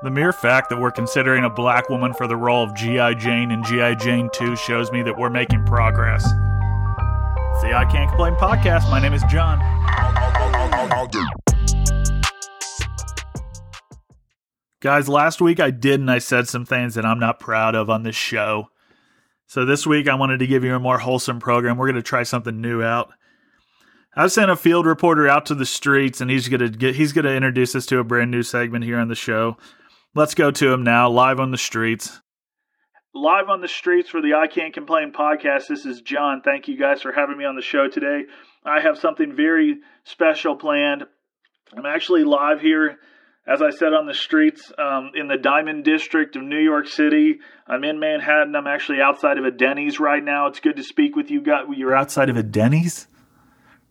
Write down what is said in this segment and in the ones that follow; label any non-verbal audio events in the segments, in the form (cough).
The mere fact that we're considering a black woman for the role of G.I. Jane in G.I. Jane 2 shows me that we're making progress. It's the I Can't Complain podcast. My name is John. Guys, last week I did and I said some things that I'm not proud of on this show. So this week I wanted to give you a more wholesome program. We're going to try something new out. I've sent a field reporter out to the streets and he's to get he's going to introduce us to a brand new segment here on the show. Let's go to him now, live on the streets. Live on the streets for the I Can't Complain podcast. This is John. Thank you guys for having me on the show today. I have something very special planned. I'm actually live here as I said on the streets um, in the Diamond District of New York City. I'm in Manhattan. I'm actually outside of a Denny's right now. It's good to speak with you. Got you're outside of a Denny's?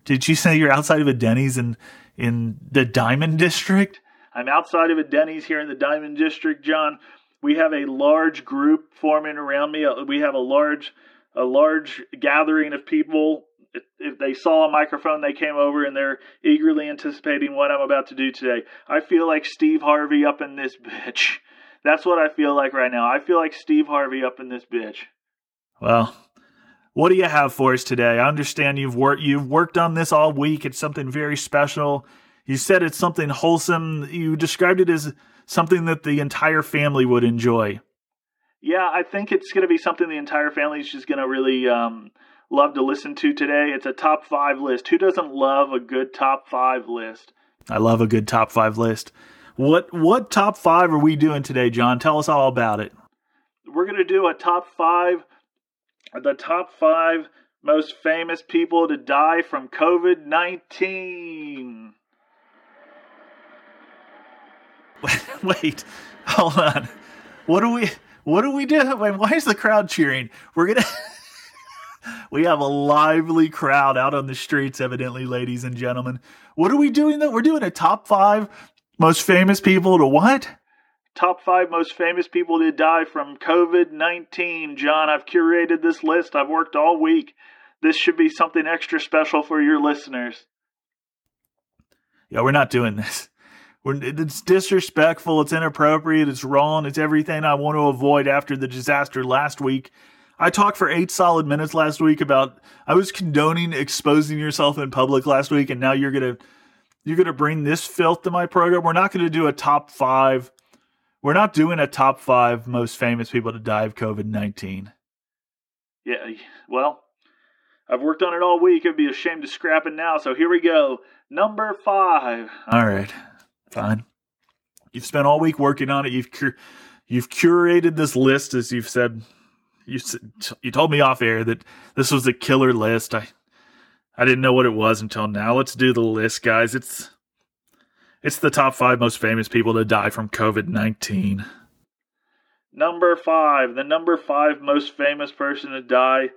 Did you say you're outside of a Denny's in in the Diamond District? I'm outside of a Denny's here in the Diamond District, John. We have a large group forming around me. Uh, we have a large a large gathering of people if they saw a microphone, they came over and they're eagerly anticipating what I'm about to do today. I feel like Steve Harvey up in this bitch. That's what I feel like right now. I feel like Steve Harvey up in this bitch. Well, what do you have for us today? I understand you've worked you've worked on this all week. It's something very special. You said it's something wholesome. You described it as something that the entire family would enjoy. Yeah, I think it's going to be something the entire family is just going to really um, love to listen to today. It's a top five list. Who doesn't love a good top five list? I love a good top five list. What what top five are we doing today, John? Tell us all about it. We're gonna do a top five, the top five most famous people to die from COVID nineteen. (laughs) Wait, hold on. What do we? What do we do? Why is the crowd cheering? We're gonna. (laughs) we have a lively crowd out on the streets, evidently, ladies and gentlemen. What are we doing though? We're doing a top five most famous people to what? Top five most famous people to die from COVID 19. John, I've curated this list. I've worked all week. This should be something extra special for your listeners. Yeah, we're not doing this. It's disrespectful. It's inappropriate. It's wrong. It's everything I want to avoid after the disaster last week I talked for eight solid minutes last week about I was condoning exposing yourself in public last week, and now you're gonna you're gonna bring this filth to my program. We're not gonna do a top five. We're not doing a top five most famous people to die of COVID nineteen. Yeah, well, I've worked on it all week. It'd be a shame to scrap it now. So here we go. Number five. All right, fine. You've spent all week working on it. You've cur- you've curated this list, as you've said you you told me off air that this was a killer list. I I didn't know what it was until now. Let's do the list, guys. It's it's the top five most famous people to die from COVID nineteen. Number five, the number five most famous person to die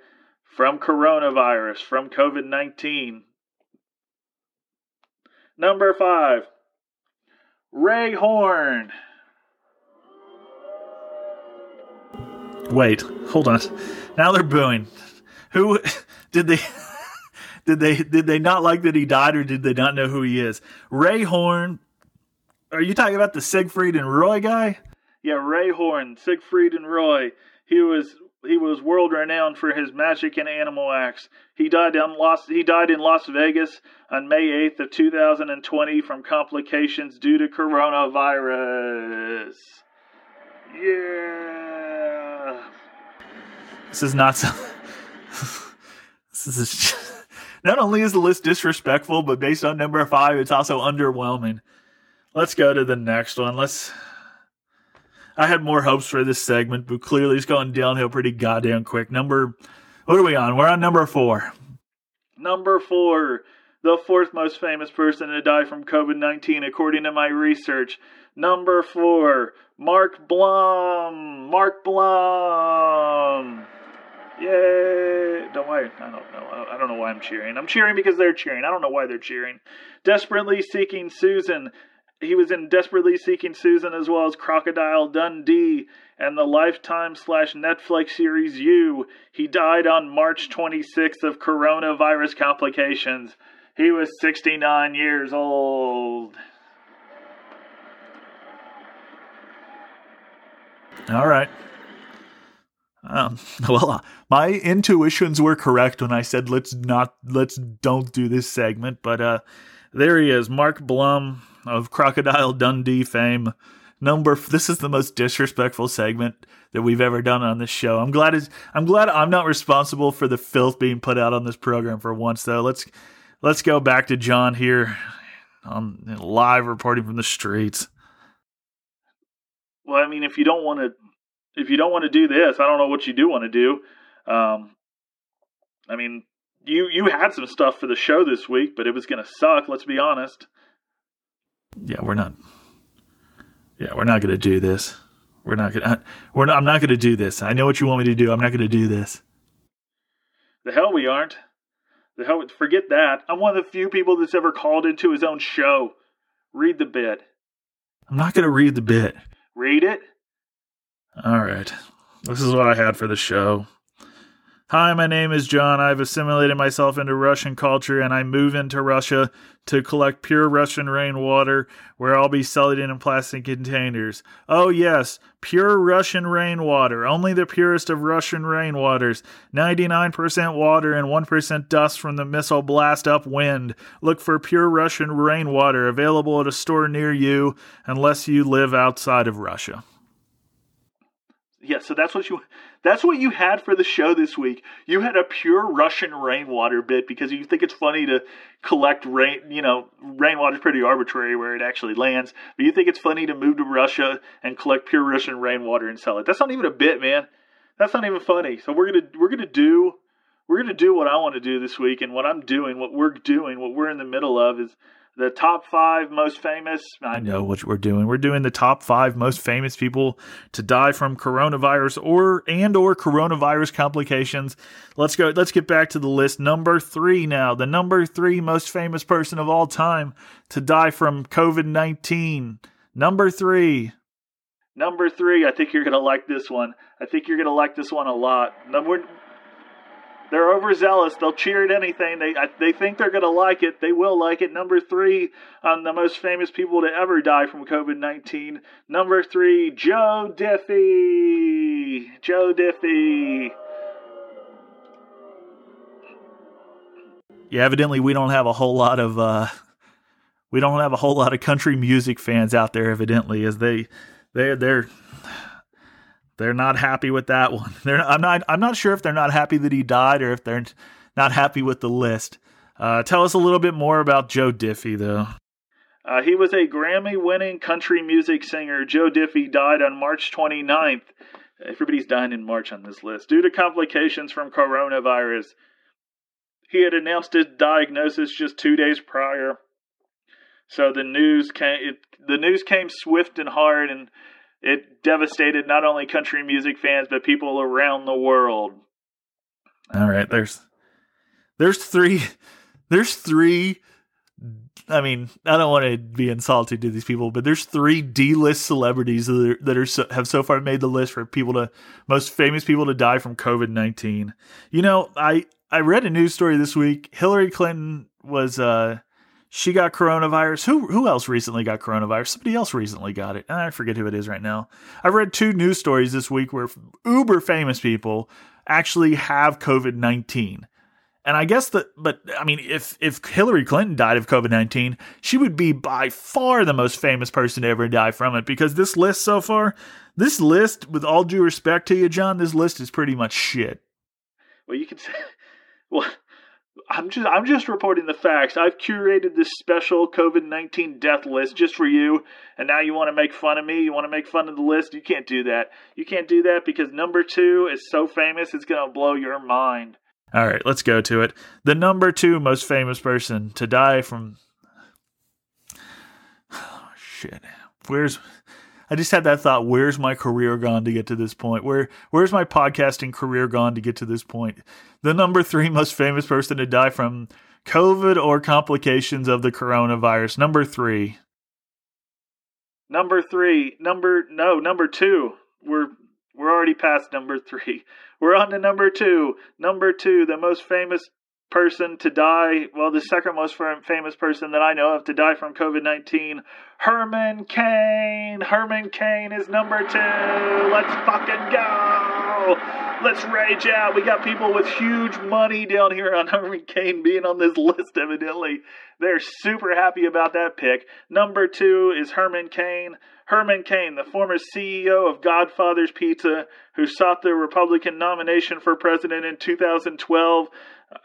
from coronavirus, from COVID nineteen. Number five, Ray Horn. Wait, hold on. Now they're booing. Who (laughs) did they? (laughs) Did they did they not like that he died, or did they not know who he is? Ray Horn. Are you talking about the Siegfried and Roy guy? Yeah, Ray Horn, Siegfried and Roy. He was he was world renowned for his magic and animal acts. He died in Las he died in Las Vegas on May 8th of 2020 from complications due to coronavirus. Yeah. This is not so. (laughs) this is not only is the list disrespectful, but based on number five, it's also underwhelming. Let's go to the next one. Let's. I had more hopes for this segment, but clearly it's going downhill pretty goddamn quick. Number, what are we on? We're on number four. Number four, the fourth most famous person to die from COVID 19, according to my research. Number four, Mark Blum. Mark Blum. Yay! Don't worry. I don't know. I don't know why I'm cheering. I'm cheering because they're cheering. I don't know why they're cheering. Desperately seeking Susan. He was in Desperately Seeking Susan as well as Crocodile Dundee and the Lifetime slash Netflix series You. He died on March 26th of coronavirus complications. He was 69 years old. All right. Um, (laughs) well, uh, my intuitions were correct when I said let's not let's don't do this segment, but uh, there he is, Mark Blum of Crocodile Dundee fame. Number this is the most disrespectful segment that we've ever done on this show. I'm glad it's, I'm glad I'm not responsible for the filth being put out on this program for once though. Let's let's go back to John here on live reporting from the streets. Well, I mean, if you don't want to if you don't want to do this, I don't know what you do want to do. Um, I mean, you you had some stuff for the show this week, but it was going to suck. Let's be honest. Yeah, we're not. Yeah, we're not going to do this. We're not going. to We're not. I'm not going to do this. I know what you want me to do. I'm not going to do this. The hell we aren't. The hell. Forget that. I'm one of the few people that's ever called into his own show. Read the bit. I'm not going to read the bit. Read it. All right. This is what I had for the show. Hi, my name is John. I've assimilated myself into Russian culture and I move into Russia to collect pure Russian rainwater where I'll be selling it in plastic containers. Oh, yes, pure Russian rainwater. Only the purest of Russian rainwaters. 99% water and 1% dust from the missile blast upwind. Look for pure Russian rainwater available at a store near you unless you live outside of Russia yeah, so that's what you that's what you had for the show this week. You had a pure Russian rainwater bit because you think it's funny to collect rain. You know, rainwater is pretty arbitrary where it actually lands, but you think it's funny to move to Russia and collect pure Russian rainwater and sell it. That's not even a bit, man. That's not even funny. So we're gonna we're gonna do we're gonna do what I want to do this week, and what I'm doing, what we're doing, what we're in the middle of is the top five most famous. I know what we're doing. We're doing the top five most famous people to die from coronavirus or and or coronavirus complications. Let's go. Let's get back to the list. Number three now. The number three most famous person of all time to die from COVID nineteen. Number three. Number three. I think you're gonna like this one. I think you're gonna like this one a lot. Number they're overzealous. They'll cheer at anything. They they think they're going to like it. They will like it. Number three on the most famous people to ever die from COVID nineteen. Number three, Joe Diffie. Joe Diffie. Yeah, evidently we don't have a whole lot of uh, we don't have a whole lot of country music fans out there. Evidently, as they they they're they're not happy with that one. (laughs) They're I'm not I'm not sure if they're not happy that he died or if they're not happy with the list. Uh, tell us a little bit more about Joe Diffie, though. Uh, he was a Grammy winning country music singer. Joe Diffie died on March 29th. Everybody's dying in March on this list due to complications from coronavirus. He had announced his diagnosis just two days prior. So the news came. It, the news came swift and hard, and it devastated not only country music fans but people around the world. All right, there's there's three there's three I mean, I don't want to be insulting to these people, but there's three D-list celebrities that are, that are so, have so far made the list for people to most famous people to die from COVID-19. You know, I I read a news story this week. Hillary Clinton was uh she got coronavirus. Who who else recently got coronavirus? Somebody else recently got it. I forget who it is right now. I've read two news stories this week where uber famous people actually have COVID nineteen. And I guess that, but I mean, if if Hillary Clinton died of COVID nineteen, she would be by far the most famous person to ever die from it. Because this list so far, this list, with all due respect to you, John, this list is pretty much shit. Well, you could say, (laughs) well, I'm just I'm just reporting the facts. I've curated this special COVID nineteen death list just for you, and now you want to make fun of me. You want to make fun of the list. You can't do that. You can't do that because number two is so famous it's gonna blow your mind. All right, let's go to it. The number two most famous person to die from. Oh, (sighs) shit. Where's I just had that thought, where's my career gone to get to this point? Where where's my podcasting career gone to get to this point? The number 3 most famous person to die from COVID or complications of the coronavirus. Number 3. Number 3, number no, number 2. We're we're already past number 3. We're on to number 2. Number 2, the most famous person to die, well, the second most famous person that I know of to die from COVID 19, Herman Cain. Herman Cain is number two. Let's fucking go. Let's rage out. We got people with huge money down here on (laughs) Herman Cain being on this (laughs) list, evidently. They're super happy about that pick. Number two is Herman Cain. Herman Cain, the former CEO of Godfather's Pizza, who sought the Republican nomination for president in 2012.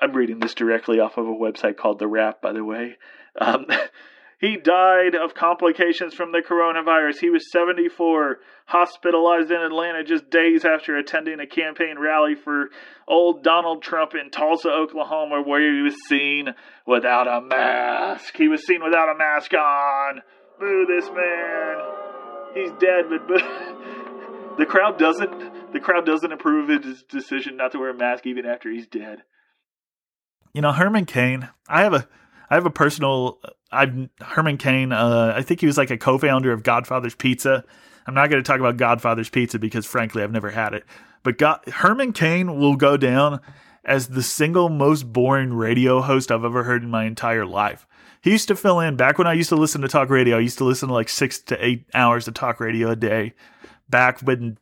I'm reading this directly off of a website called The Wrap, by the way. Um, (laughs) he died of complications from the coronavirus. He was 74, hospitalized in Atlanta just days after attending a campaign rally for old Donald Trump in Tulsa, Oklahoma, where he was seen without a mask. He was seen without a mask on. Boo this man he's dead, but, boo. (laughs) the crowd doesn't the crowd doesn't approve of his decision not to wear a mask even after he's dead. You know, Herman Cain. I have a I have a personal. I've Herman Cain. Uh, I think he was like a co-founder of Godfather's Pizza. I'm not going to talk about Godfather's Pizza because, frankly, I've never had it. But God, Herman Cain will go down as the single most boring radio host I've ever heard in my entire life. He used to fill in back when I used to listen to talk radio. I used to listen to like six to eight hours of talk radio a day. Back when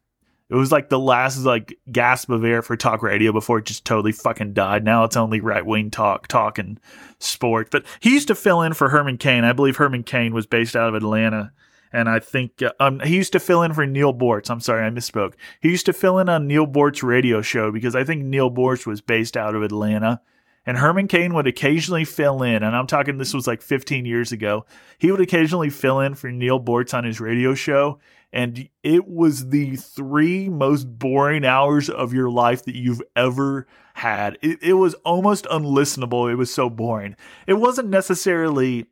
it was like the last like gasp of air for talk radio before it just totally fucking died. Now it's only right wing talk, talk and sport. But he used to fill in for Herman Cain. I believe Herman Cain was based out of Atlanta. And I think uh, um, he used to fill in for Neil Boortz. I'm sorry, I misspoke. He used to fill in on Neil Boortz' radio show because I think Neil Boortz was based out of Atlanta. And Herman Cain would occasionally fill in, and I'm talking this was like 15 years ago. He would occasionally fill in for Neil Boortz on his radio show, and it was the three most boring hours of your life that you've ever had. It, it was almost unlistenable. It was so boring. It wasn't necessarily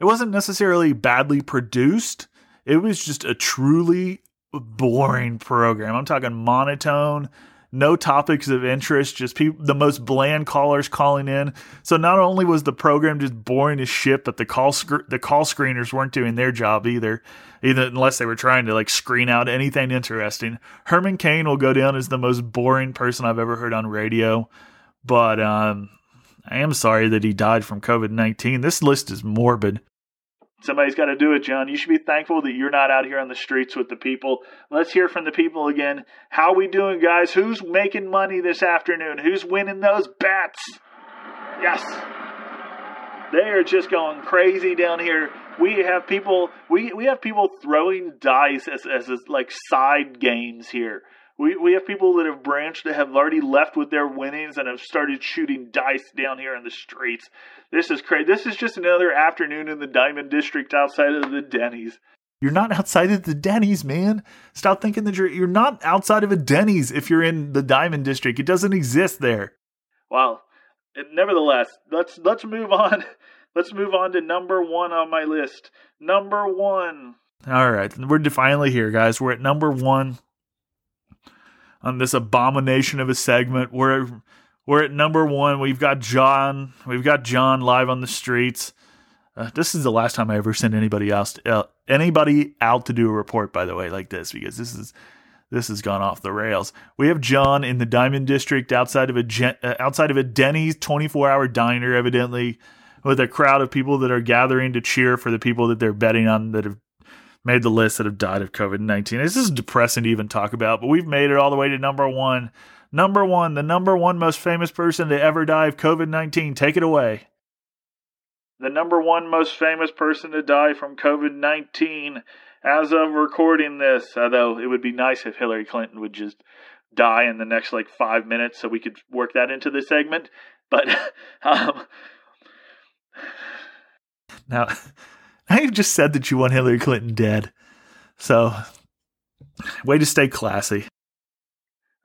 it wasn't necessarily badly produced. It was just a truly boring program. I'm talking monotone no topics of interest, just people, the most bland callers calling in. So not only was the program just boring as shit, but the call sc- the call screeners weren't doing their job either, either unless they were trying to like screen out anything interesting. Herman Cain will go down as the most boring person I've ever heard on radio, but um, I am sorry that he died from COVID nineteen. This list is morbid. Somebody's got to do it, John. You should be thankful that you're not out here on the streets with the people. Let's hear from the people again. How we doing, guys? Who's making money this afternoon? Who's winning those bets? Yes. They are just going crazy down here. We have people we, we have people throwing dice as, as, as like side games here. We we have people that have branched that have already left with their winnings and have started shooting dice down here in the streets. This is crazy. This is just another afternoon in the Diamond District outside of the Denny's. You're not outside of the Denny's, man. Stop thinking that you're you're not outside of a Denny's if you're in the Diamond District. It doesn't exist there. Well, nevertheless, let's let's move on. (laughs) Let's move on to number one on my list. Number one. All right, we're finally here, guys. We're at number one on this abomination of a segment. We're we're at number one. We've got John. We've got John live on the streets. Uh, this is the last time I ever send anybody else to, uh, anybody out to do a report. By the way, like this because this is this has gone off the rails. We have John in the Diamond District outside of a uh, outside of a Denny's 24 hour diner, evidently with a crowd of people that are gathering to cheer for the people that they're betting on that have made the list that have died of COVID 19. This is depressing to even talk about, but we've made it all the way to number one. Number one, the number one most famous person to ever die of COVID 19. Take it away. The number one most famous person to die from COVID 19 as of recording this, although it would be nice if Hillary Clinton would just die in the next like five minutes so we could work that into the segment. But (laughs) um, now (laughs) I just said that you want Hillary Clinton dead. So, way to stay classy.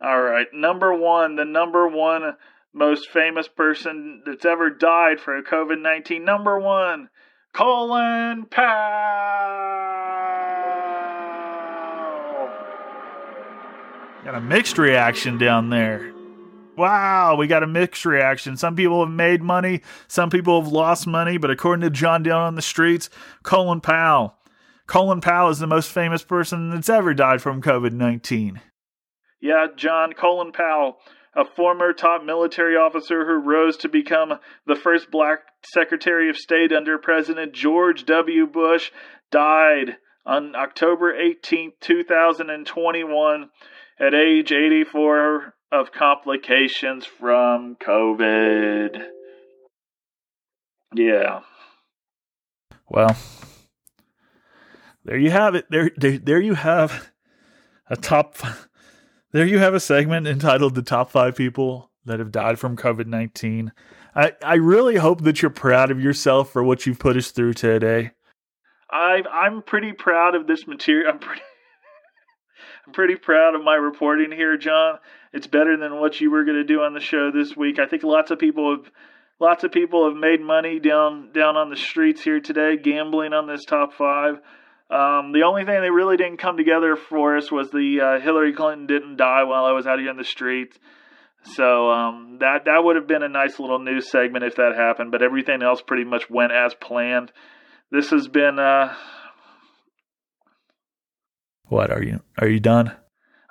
All right. Number one, the number one most famous person that's ever died for COVID 19. Number one, Colin Powell. Got a mixed reaction down there. Wow, we got a mixed reaction. Some people have made money, some people have lost money, but according to John down on the streets, Colin Powell. Colin Powell is the most famous person that's ever died from COVID 19. Yeah, John, Colin Powell. a former top military officer who rose to become the first black Secretary of State under President George W. Bush, died on October 18, 2021, at age 84 of complications from COVID. Yeah. Well, there you have it. There, there, there you have a top. There you have a segment entitled "The Top Five People That Have Died from COVID 19." I, I really hope that you're proud of yourself for what you've put us through today. I I'm pretty proud of this material. I'm pretty I'm pretty proud of my reporting here, John. It's better than what you were going to do on the show this week. I think lots of people have lots of people have made money down down on the streets here today, gambling on this top five. Um, the only thing that really didn't come together for us was the uh, Hillary Clinton didn't die while I was out here in the streets. So um, that that would have been a nice little news segment if that happened. But everything else pretty much went as planned. This has been. Uh, what are you? Are you done?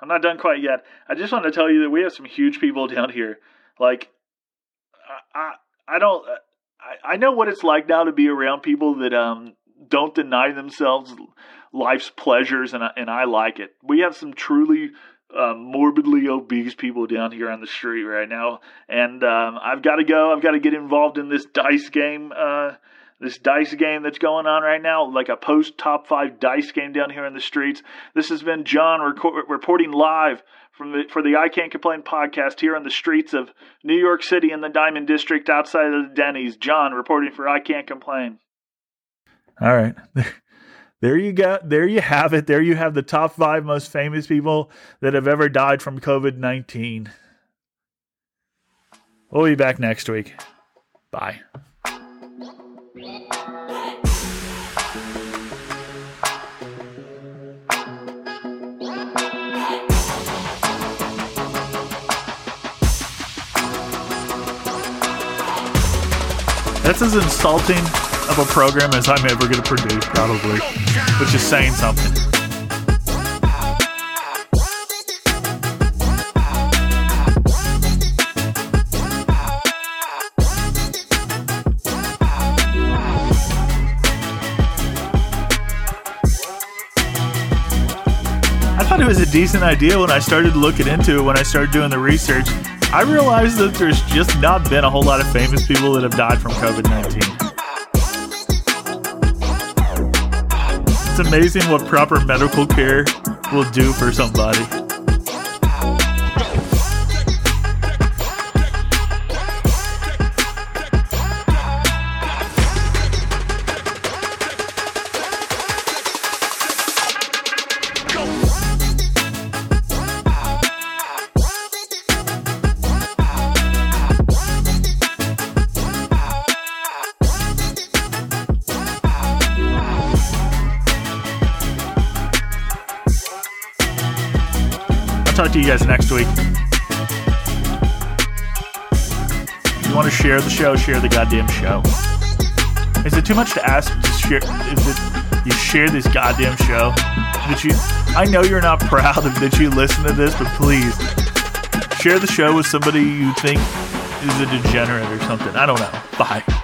I'm not done quite yet. I just want to tell you that we have some huge people down here. Like, I I, don't. I, I know what it's like now to be around people that um don't deny themselves life's pleasures, and I, and I like it. We have some truly uh, morbidly obese people down here on the street right now, and um, I've got to go. I've got to get involved in this dice game. Uh, this dice game that's going on right now, like a post top five dice game down here in the streets. This has been John reporting live from the for the I Can't Complain podcast here on the streets of New York City in the Diamond District outside of the Denny's. John reporting for I Can't Complain. All right. (laughs) There you go. There you have it. There you have the top five most famous people that have ever died from COVID 19. We'll be back next week. Bye. That's as insulting of a program as I'm ever going to produce, probably, which is saying something. I thought it was a decent idea when I started looking into it, when I started doing the research. I realize that there's just not been a whole lot of famous people that have died from COVID 19. It's amazing what proper medical care will do for somebody. Talk to you guys next week. If you want to share the show, share the goddamn show. Is it too much to ask to share? It you share this goddamn show? That you, I know you're not (laughs) proud of that you listen to this, but please share the show with somebody you think is a degenerate or something. I don't know. Bye.